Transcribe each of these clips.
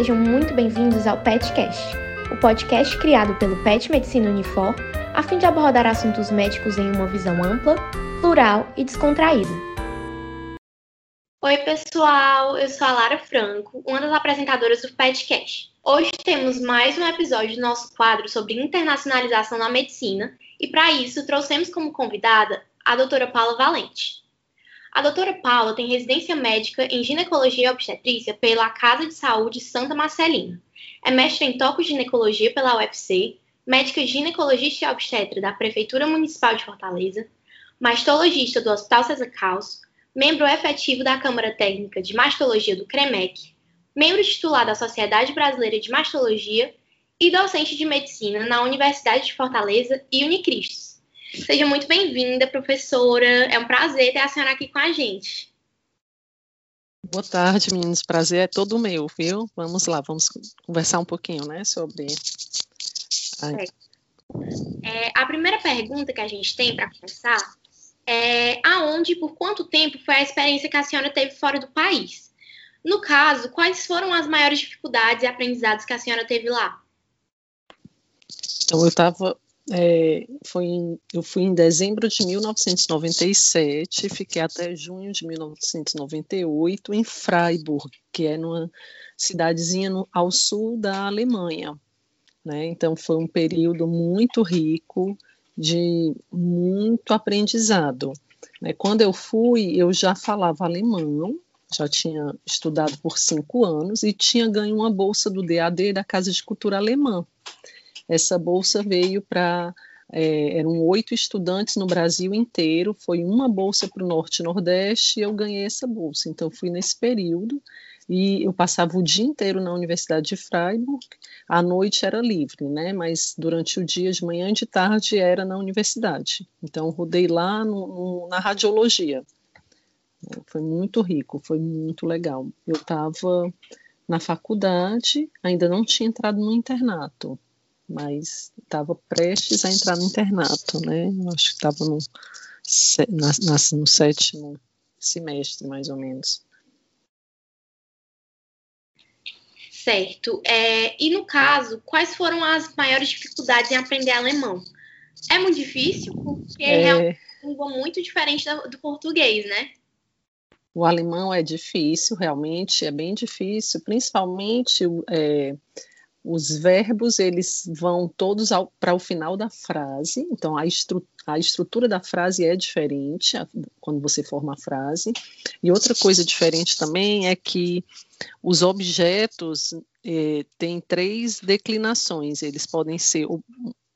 sejam muito bem-vindos ao PetCast, o podcast criado pelo Pet Medicina Unifor, a fim de abordar assuntos médicos em uma visão ampla, plural e descontraída. Oi, pessoal, eu sou a Lara Franco, uma das apresentadoras do PetCast. Hoje temos mais um episódio do nosso quadro sobre internacionalização na medicina e, para isso, trouxemos como convidada a doutora Paula Valente. A doutora Paula tem residência médica em ginecologia e obstetrícia pela Casa de Saúde Santa Marcelina. É mestre em toco-ginecologia pela UFC, médica ginecologista e obstetra da Prefeitura Municipal de Fortaleza, mastologista do Hospital César Caos, membro efetivo da Câmara Técnica de Mastologia do CREMEC, membro titular da Sociedade Brasileira de Mastologia e docente de medicina na Universidade de Fortaleza e Unicristos. Seja muito bem-vinda, professora. É um prazer ter a senhora aqui com a gente. Boa tarde, meninos. Prazer é todo meu, viu? Vamos lá, vamos conversar um pouquinho, né, sobre. É, a primeira pergunta que a gente tem para começar é aonde e por quanto tempo foi a experiência que a senhora teve fora do país? No caso, quais foram as maiores dificuldades e aprendizados que a senhora teve lá? Então, eu estava é, foi em, eu fui em dezembro de 1997, fiquei até junho de 1998 em Freiburg, que é numa cidadezinha no, ao sul da Alemanha. Né? Então foi um período muito rico de muito aprendizado. Né? Quando eu fui, eu já falava alemão, já tinha estudado por cinco anos e tinha ganho uma bolsa do DAD da Casa de Cultura Alemã. Essa bolsa veio para é, eram oito estudantes no Brasil inteiro, foi uma bolsa para o Norte e Nordeste e eu ganhei essa bolsa. Então, fui nesse período e eu passava o dia inteiro na Universidade de Freiburg, à noite era livre, né? Mas durante o dia, de manhã e de tarde, era na universidade. Então, rodei lá no, no, na radiologia. Foi muito rico, foi muito legal. Eu estava na faculdade, ainda não tinha entrado no internato mas estava prestes a entrar no internato, né? Acho que estava no, no sétimo semestre, mais ou menos. Certo. É, e no caso, quais foram as maiores dificuldades em aprender alemão? É muito difícil, porque é, é uma língua muito diferente do, do português, né? O alemão é difícil, realmente, é bem difícil, principalmente é, os verbos eles vão todos para o final da frase, então a, estru a estrutura da frase é diferente a, quando você forma a frase. E outra coisa diferente também é que os objetos eh, têm três declinações, eles podem ser o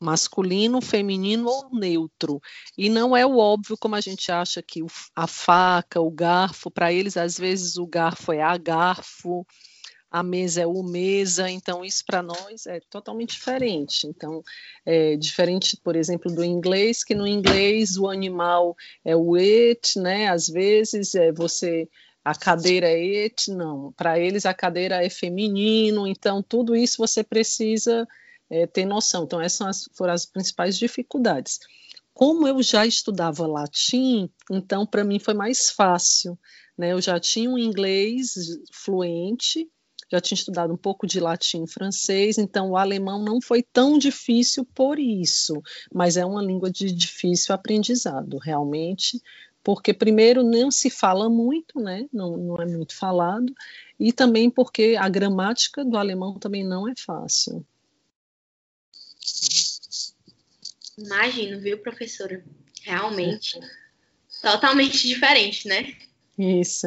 masculino, feminino ou neutro. E não é o óbvio como a gente acha que o, a faca, o garfo, para eles às vezes o garfo é a garfo a mesa é o mesa, então isso para nós é totalmente diferente. Então, é diferente, por exemplo, do inglês, que no inglês o animal é o it, né? Às vezes é você a cadeira é it, não. Para eles a cadeira é feminino, então tudo isso você precisa é, ter noção. Então, essas foram as principais dificuldades. Como eu já estudava latim, então para mim foi mais fácil. Né? Eu já tinha um inglês fluente, já tinha estudado um pouco de latim e francês, então o alemão não foi tão difícil por isso, mas é uma língua de difícil aprendizado, realmente, porque primeiro não se fala muito, né? Não, não é muito falado, e também porque a gramática do alemão também não é fácil. Imagino, viu, professora? Realmente, totalmente diferente, né? Isso.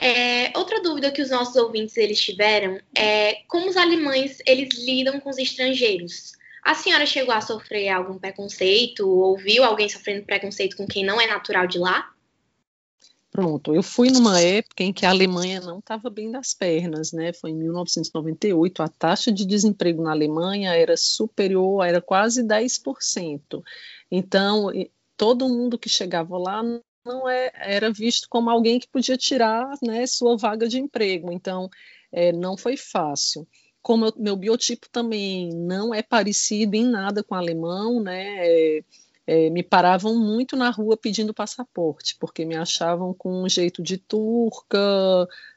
É, outra dúvida que os nossos ouvintes eles tiveram é como os alemães eles lidam com os estrangeiros. A senhora chegou a sofrer algum preconceito ou viu alguém sofrendo preconceito com quem não é natural de lá? Pronto, eu fui numa época em que a Alemanha não estava bem das pernas, né? Foi em 1998, a taxa de desemprego na Alemanha era superior, era quase 10%. Então, todo mundo que chegava lá não é, era visto como alguém que podia tirar né, sua vaga de emprego. Então, é, não foi fácil. Como eu, meu biotipo também não é parecido em nada com o alemão, né? É, é, me paravam muito na rua pedindo passaporte, porque me achavam com um jeito de turca,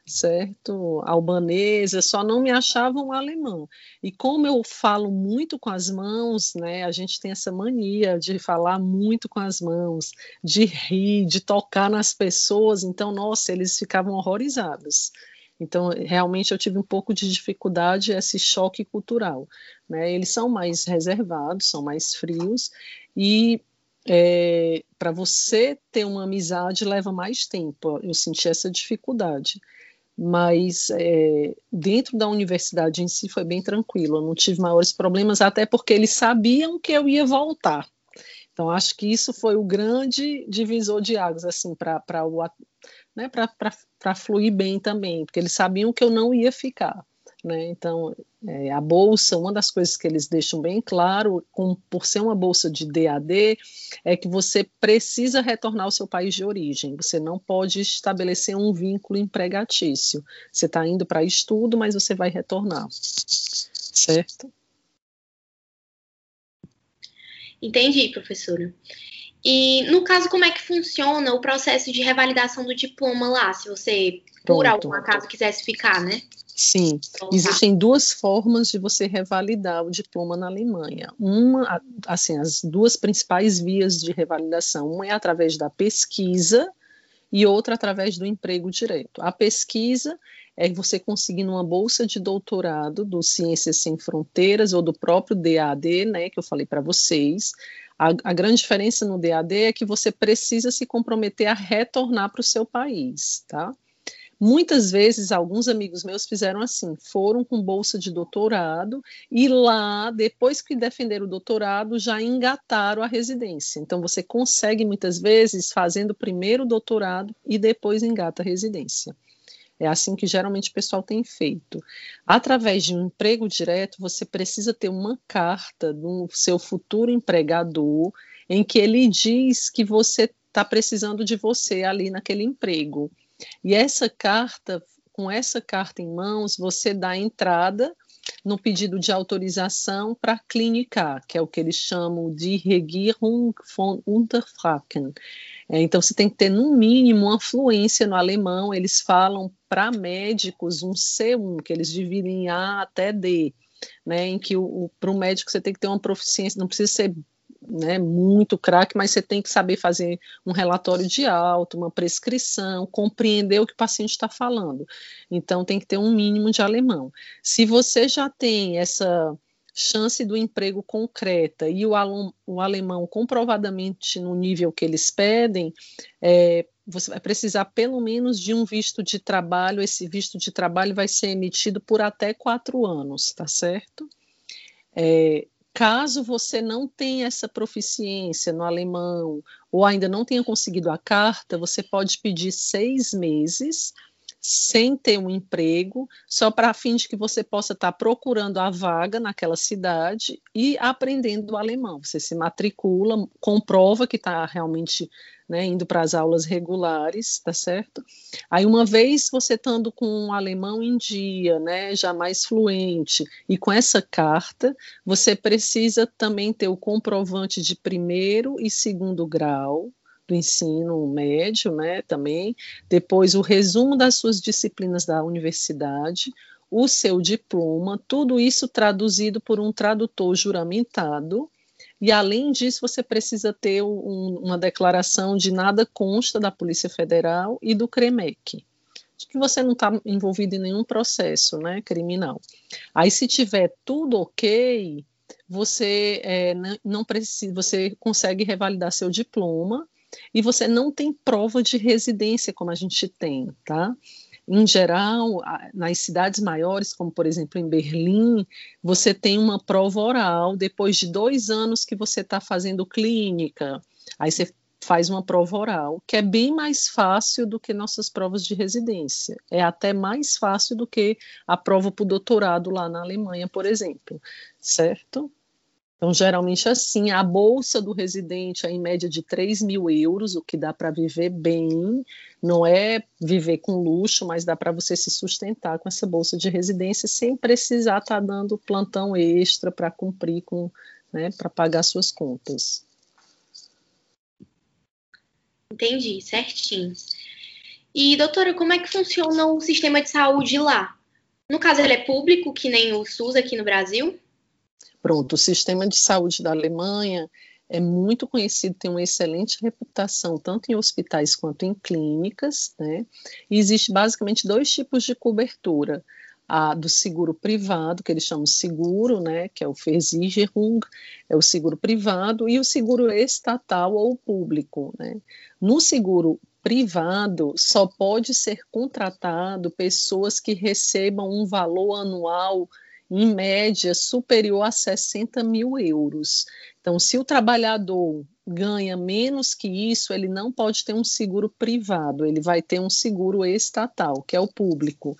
certo? Albanesa, só não me achavam alemão. E como eu falo muito com as mãos, né? A gente tem essa mania de falar muito com as mãos, de rir, de tocar nas pessoas, então, nossa, eles ficavam horrorizados. Então, realmente, eu tive um pouco de dificuldade, esse choque cultural. Né? Eles são mais reservados, são mais frios, e é, para você ter uma amizade leva mais tempo. Eu senti essa dificuldade. Mas é, dentro da universidade em si foi bem tranquilo, eu não tive maiores problemas, até porque eles sabiam que eu ia voltar. Então, acho que isso foi o grande divisor de águas, assim, para né, para fluir bem também, porque eles sabiam que eu não ia ficar. Né? Então, é, a bolsa, uma das coisas que eles deixam bem claro, com, por ser uma bolsa de DAD, é que você precisa retornar ao seu país de origem. Você não pode estabelecer um vínculo empregatício. Você está indo para estudo, mas você vai retornar. Certo? Entendi, professora. E no caso, como é que funciona o processo de revalidação do diploma lá, se você, por Pronto. algum acaso, quisesse ficar, né? Sim, existem duas formas de você revalidar o diploma na Alemanha. Uma, assim, as duas principais vias de revalidação, uma é através da pesquisa e outra através do emprego direto. A pesquisa é você conseguindo uma bolsa de doutorado do Ciências Sem Fronteiras ou do próprio DAD, né, que eu falei para vocês. A, a, grande diferença no DAD é que você precisa se comprometer a retornar para o seu país, tá? Muitas vezes, alguns amigos meus fizeram assim: foram com bolsa de doutorado e lá, depois que defenderam o doutorado, já engataram a residência. Então, você consegue muitas vezes fazendo primeiro o doutorado e depois engata a residência. É assim que geralmente o pessoal tem feito. Através de um emprego direto, você precisa ter uma carta do seu futuro empregador em que ele diz que você está precisando de você ali naquele emprego. E essa carta, com essa carta em mãos, você dá entrada no pedido de autorização para clinicar, que é o que eles chamam de Regierung von Unterfranken. É, então, você tem que ter, no mínimo, uma fluência no alemão. Eles falam para médicos um C1, que eles dividem em A até D, né, em que para o médico você tem que ter uma proficiência, não precisa ser né, muito craque, mas você tem que saber fazer um relatório de alta, uma prescrição, compreender o que o paciente está falando. Então, tem que ter um mínimo de alemão. Se você já tem essa chance do emprego concreta e o, o alemão comprovadamente no nível que eles pedem, é, você vai precisar pelo menos de um visto de trabalho. Esse visto de trabalho vai ser emitido por até quatro anos, tá certo? É, Caso você não tenha essa proficiência no alemão ou ainda não tenha conseguido a carta, você pode pedir seis meses sem ter um emprego, só para de que você possa estar tá procurando a vaga naquela cidade e aprendendo alemão. Você se matricula, comprova que está realmente né, indo para as aulas regulares, tá certo? Aí uma vez você estando com um alemão em dia, né, já mais fluente, e com essa carta, você precisa também ter o comprovante de primeiro e segundo grau, do ensino médio, né, também, depois o resumo das suas disciplinas da universidade, o seu diploma, tudo isso traduzido por um tradutor juramentado, e, além disso, você precisa ter um, uma declaração de nada consta da Polícia Federal e do CREMEC, de que você não está envolvido em nenhum processo né, criminal. Aí, se tiver tudo ok, você é, não precisa, você consegue revalidar seu diploma e você não tem prova de residência como a gente tem, tá? Em geral, nas cidades maiores, como por exemplo em Berlim, você tem uma prova oral depois de dois anos que você está fazendo clínica. Aí você faz uma prova oral, que é bem mais fácil do que nossas provas de residência. É até mais fácil do que a prova para o doutorado lá na Alemanha, por exemplo, certo? Então, geralmente assim, a bolsa do residente é em média de 3 mil euros, o que dá para viver bem, não é viver com luxo, mas dá para você se sustentar com essa bolsa de residência sem precisar estar tá dando plantão extra para cumprir com, né, para pagar suas contas. Entendi, certinho. E, doutora, como é que funciona o sistema de saúde lá? No caso, ele é público, que nem o SUS aqui no Brasil? Pronto, o sistema de saúde da Alemanha é muito conhecido, tem uma excelente reputação, tanto em hospitais quanto em clínicas, né? E existe basicamente dois tipos de cobertura. A do seguro privado, que eles chamam de seguro, né, que é o Versicherung, é o seguro privado, e o seguro estatal ou público. Né? No seguro privado, só pode ser contratado pessoas que recebam um valor anual em média, superior a 60 mil euros. Então, se o trabalhador ganha menos que isso, ele não pode ter um seguro privado, ele vai ter um seguro estatal, que é o público.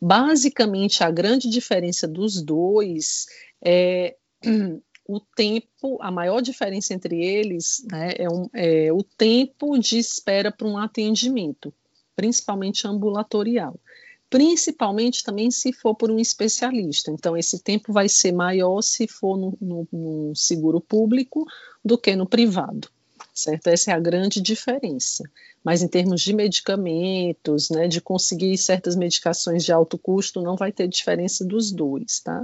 Basicamente, a grande diferença dos dois é o tempo, a maior diferença entre eles né, é, um, é o tempo de espera para um atendimento, principalmente ambulatorial principalmente também se for por um especialista. Então, esse tempo vai ser maior se for no, no, no, seguro público do que no privado, certo? Essa é a grande diferença. Mas em termos de medicamentos, né, de conseguir certas medicações de alto custo, não vai ter diferença dos dois, tá?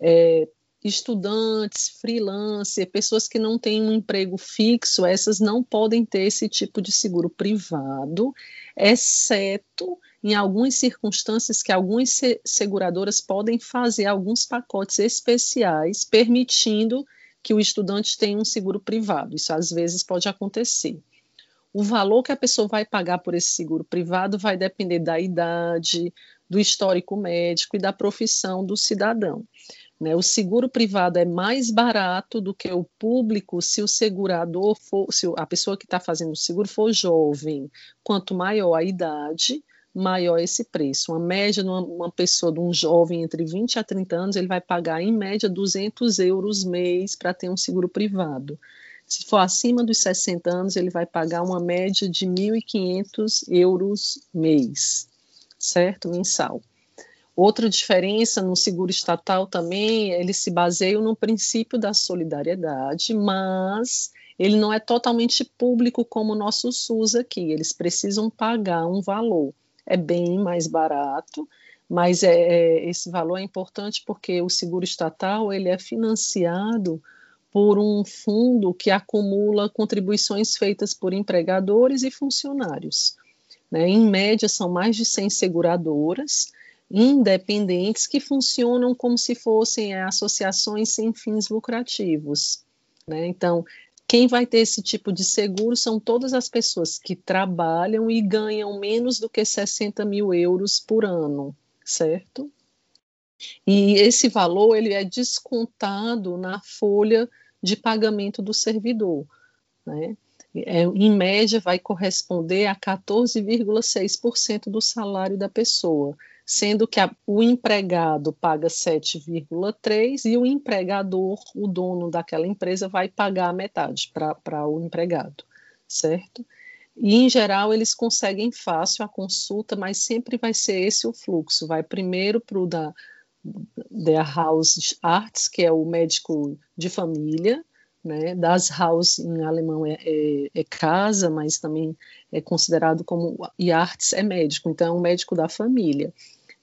É, estudantes, freelancer, pessoas que não têm um emprego fixo, essas não podem ter esse tipo de seguro privado, exceto em algumas circunstâncias que algumas seguradoras podem fazer alguns pacotes especiais permitindo que o estudante tenha um seguro privado. Isso às vezes pode acontecer. O valor que a pessoa vai pagar por esse seguro privado vai depender da idade, do histórico médico e da profissão do cidadão. Né? O seguro privado é mais barato do que o público se o segurador for, se a pessoa que está fazendo o seguro for jovem. Quanto maior a idade, maior esse preço. Uma média de uma, pessoa, de um jovem entre 20 a 30 anos, ele vai pagar em média 200 euros mês para ter um seguro privado. Se for acima dos 60 anos, ele vai pagar uma média de 1.500 euros mês, certo? Mensal. Outra diferença no seguro estatal também, ele se baseia no princípio da solidariedade, mas ele não é totalmente público como o nosso SUS aqui, eles precisam pagar um valor é bem mais barato, mas é, é, esse valor é importante porque o seguro estatal ele é financiado por um fundo que acumula contribuições feitas por empregadores e funcionários. Né? Em média, são mais de 100 seguradoras independentes que funcionam como se fossem é, associações sem fins lucrativos. Né? Então, quem vai ter esse tipo de seguro são todas as pessoas que trabalham e ganham menos do que 60 mil euros por ano, certo? E esse valor ele é descontado na folha de pagamento do servidor, né? É, em média vai corresponder a 14,6% do salário da pessoa sendo que a, o empregado paga 7,3% e o empregador, o dono daquela empresa, vai pagar a metade para o empregado, certo? E, em geral, eles conseguem fácil a consulta, mas sempre vai ser esse o fluxo. Vai primeiro para o da der House Arts, que é o médico de família, né? Das Haus em alemão é, é, é, casa, mas também é considerado como e Arts é médico, então é um médico da família,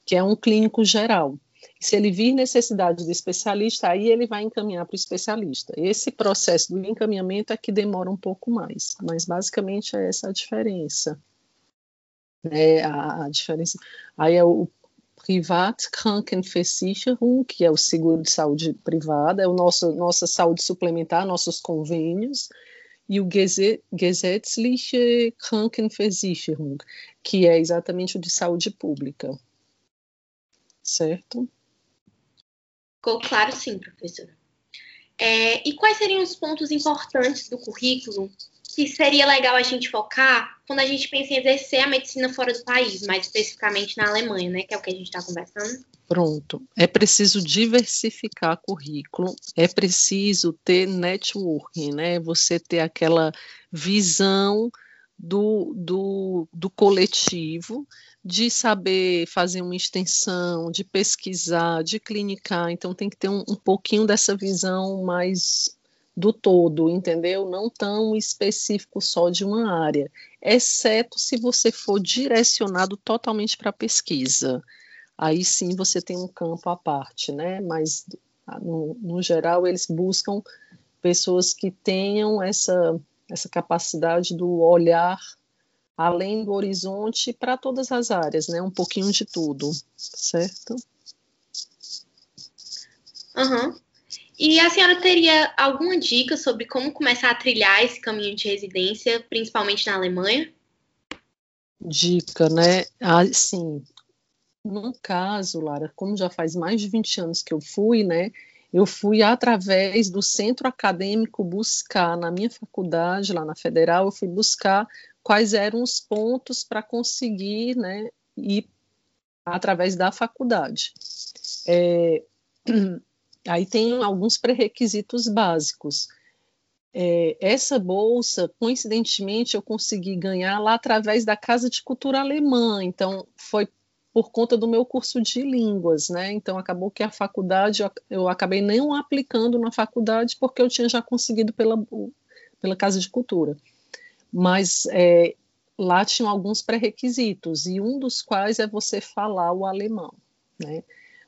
que é um clínico geral. Se ele vir necessidade de especialista, aí ele vai encaminhar para o especialista. Esse processo do encaminhamento é que demora um pouco mais, mas basicamente é essa a diferença. É a, a diferença. Aí é o Privatkrankenversicherung, que é o seguro de saúde privada, é o nosso nossa saúde suplementar, nossos convênios, e o Gesetzliche Krankenversicherung, que é exatamente o de saúde pública. Certo? Ficou claro sim, professora. É, e quais seriam os pontos importantes do currículo que seria legal a gente focar quando a gente pensa em exercer a medicina fora do país, mais especificamente na Alemanha, né, que é o que a gente está conversando? Pronto. É preciso diversificar currículo, é preciso ter networking, né? Você ter aquela visão do, do, do coletivo, de saber fazer uma extensão, de pesquisar, de clinicar. Então, tem que ter um, um pouquinho dessa visão mais do todo, entendeu? Não tão específico só de uma área, exceto se você for direcionado totalmente para a pesquisa. Aí sim você tem um campo à parte, né? Mas no, no geral eles buscam pessoas que tenham essa essa capacidade do olhar além do horizonte para todas as áreas, né? Um pouquinho de tudo, certo? Uhum. E a senhora teria alguma dica sobre como começar a trilhar esse caminho de residência, principalmente na Alemanha? Dica, né? Ah, sim. No caso, Lara, como já faz mais de 20 anos que eu fui, né? Eu fui através do centro acadêmico buscar na minha faculdade, lá na Federal, eu fui buscar quais eram os pontos para conseguir né, ir através da faculdade. É, aí tem alguns pré-requisitos básicos. É, essa bolsa, coincidentemente, eu consegui ganhar lá através da Casa de Cultura Alemã, então foi por conta do meu curso de línguas, né? Então acabou que a faculdade eu, acabei não aplicando na faculdade porque eu tinha já conseguido pela, pela Casa de Cultura mas é, lá tinham alguns pré-requisitos, e um dos quais é você falar o alemão, né?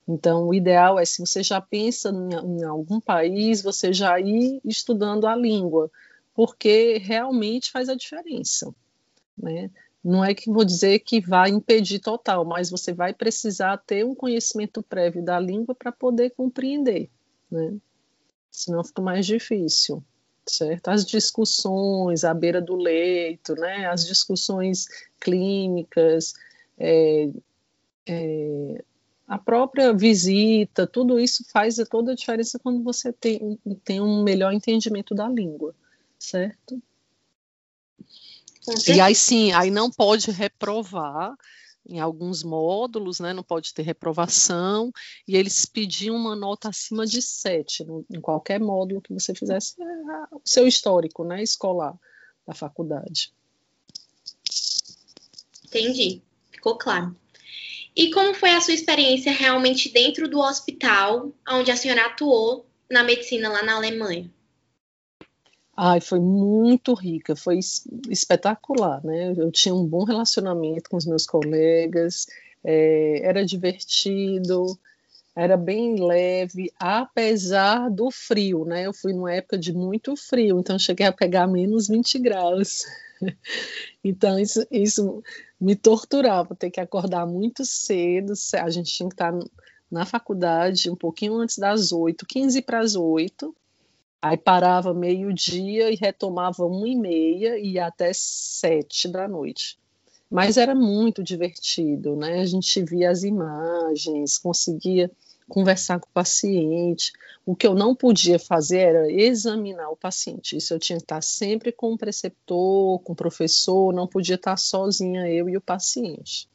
Então, o ideal é, se você já pensa em, em algum país, você já ir estudando a língua, porque realmente faz a diferença, né? Não é que vou dizer que vai impedir total, mas você vai precisar ter um conhecimento prévio da língua para poder compreender, né? Senão fica mais difícil certo? As discussões à beira do leito, né? As discussões clínicas, é, é, a própria visita, tudo isso faz toda a diferença quando você tem, tem um melhor entendimento da língua, certo? E aí sim, aí não pode reprovar em alguns módulos, né, não pode ter reprovação, e eles pediam uma nota acima de 7 no, em qualquer módulo que você fizesse, é, o seu histórico né, escolar da faculdade. Entendi, ficou claro. E como foi a sua experiência realmente dentro do hospital onde a senhora atuou na medicina lá na Alemanha? Ai, foi muito rica, foi espetacular, né? Eu tinha um bom relacionamento com os meus colegas, é, era divertido, era bem leve, apesar do frio, né? Eu fui numa época de muito frio, então cheguei a pegar menos 20 graus. Então isso, isso me torturava, ter que acordar muito cedo, a gente tinha que estar na faculdade um pouquinho antes das 8, 15 para as 8, Aí parava meio-dia e retomava uma e meia e até sete da noite. Mas era muito divertido, né? A gente via as imagens, conseguia conversar com o paciente. O que eu não podia fazer era examinar o paciente. Isso eu tinha que estar sempre com o preceptor, com o professor, não podia estar sozinha eu e o paciente.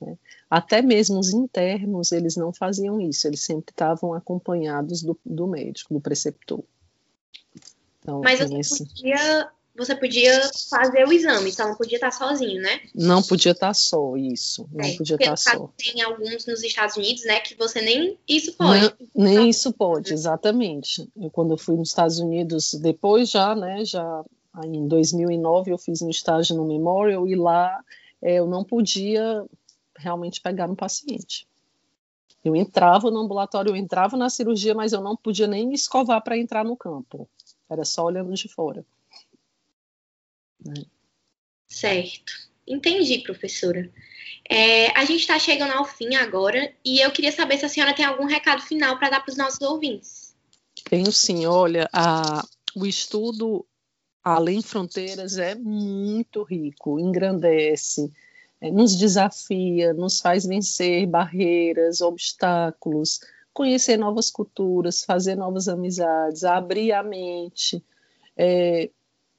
Né? Até mesmo os internos, eles não faziam isso, eles sempre estavam acompanhados do, do médico, do preceptor. Então, Mas você podia, você podia fazer o exame, então não podia estar sozinho, né? Não podia estar só, isso. Não é, podia estar só. Tem alguns nos Estados Unidos, né, que você nem isso pode. Nem, nem isso pode, exatamente. Eu, quando eu fui nos Estados Unidos, depois já, né, já em 2009 eu fiz um estágio no Memorial e lá é, eu não podia realmente pegar no paciente. Eu entrava no ambulatório, eu entrava na cirurgia, mas eu não podia nem me escovar para entrar no campo. Era só olhando de fora. Né? Certo. Entendi, professora. É, a gente está chegando ao fim agora e eu queria saber se a senhora tem algum recado final para dar para os nossos ouvintes. Tenho sim. Olha, a, o estudo Além Fronteiras é muito rico, engrandece, é, nos desafia, nos faz vencer barreiras, obstáculos, conhecer novas culturas, fazer novas amizades, abrir a mente, é,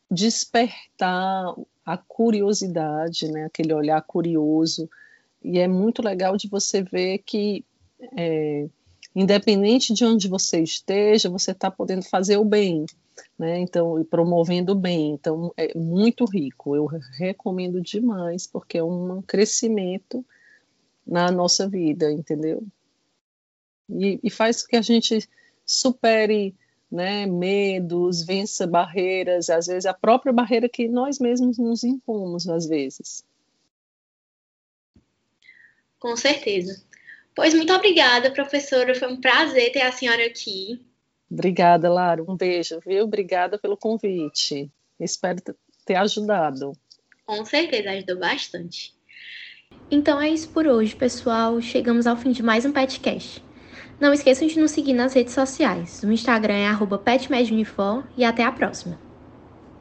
despertar a curiosidade, né, aquele olhar curioso. E é muito legal de você ver que, é, independente de onde você esteja, você está podendo fazer o bem, né? Então, promovendo o bem. Então, é muito rico. Eu recomendo demais, porque é um crescimento na nossa vida, entendeu? e, e faz que a gente supere né, medos, vença barreiras, às vezes a própria barreira que nós mesmos nos impomos, às vezes. Com certeza. Pois muito obrigada, professora. Foi um prazer ter a senhora aqui. Obrigada, Lara. Um beijo, viu? Obrigada pelo convite. Espero ter ajudado. Com certeza, ajudou bastante. Então é isso por hoje, pessoal. Chegamos ao fim de mais um podcast. Não esqueçam de nos seguir nas redes sociais. O Instagram é petmedunifor e até a próxima.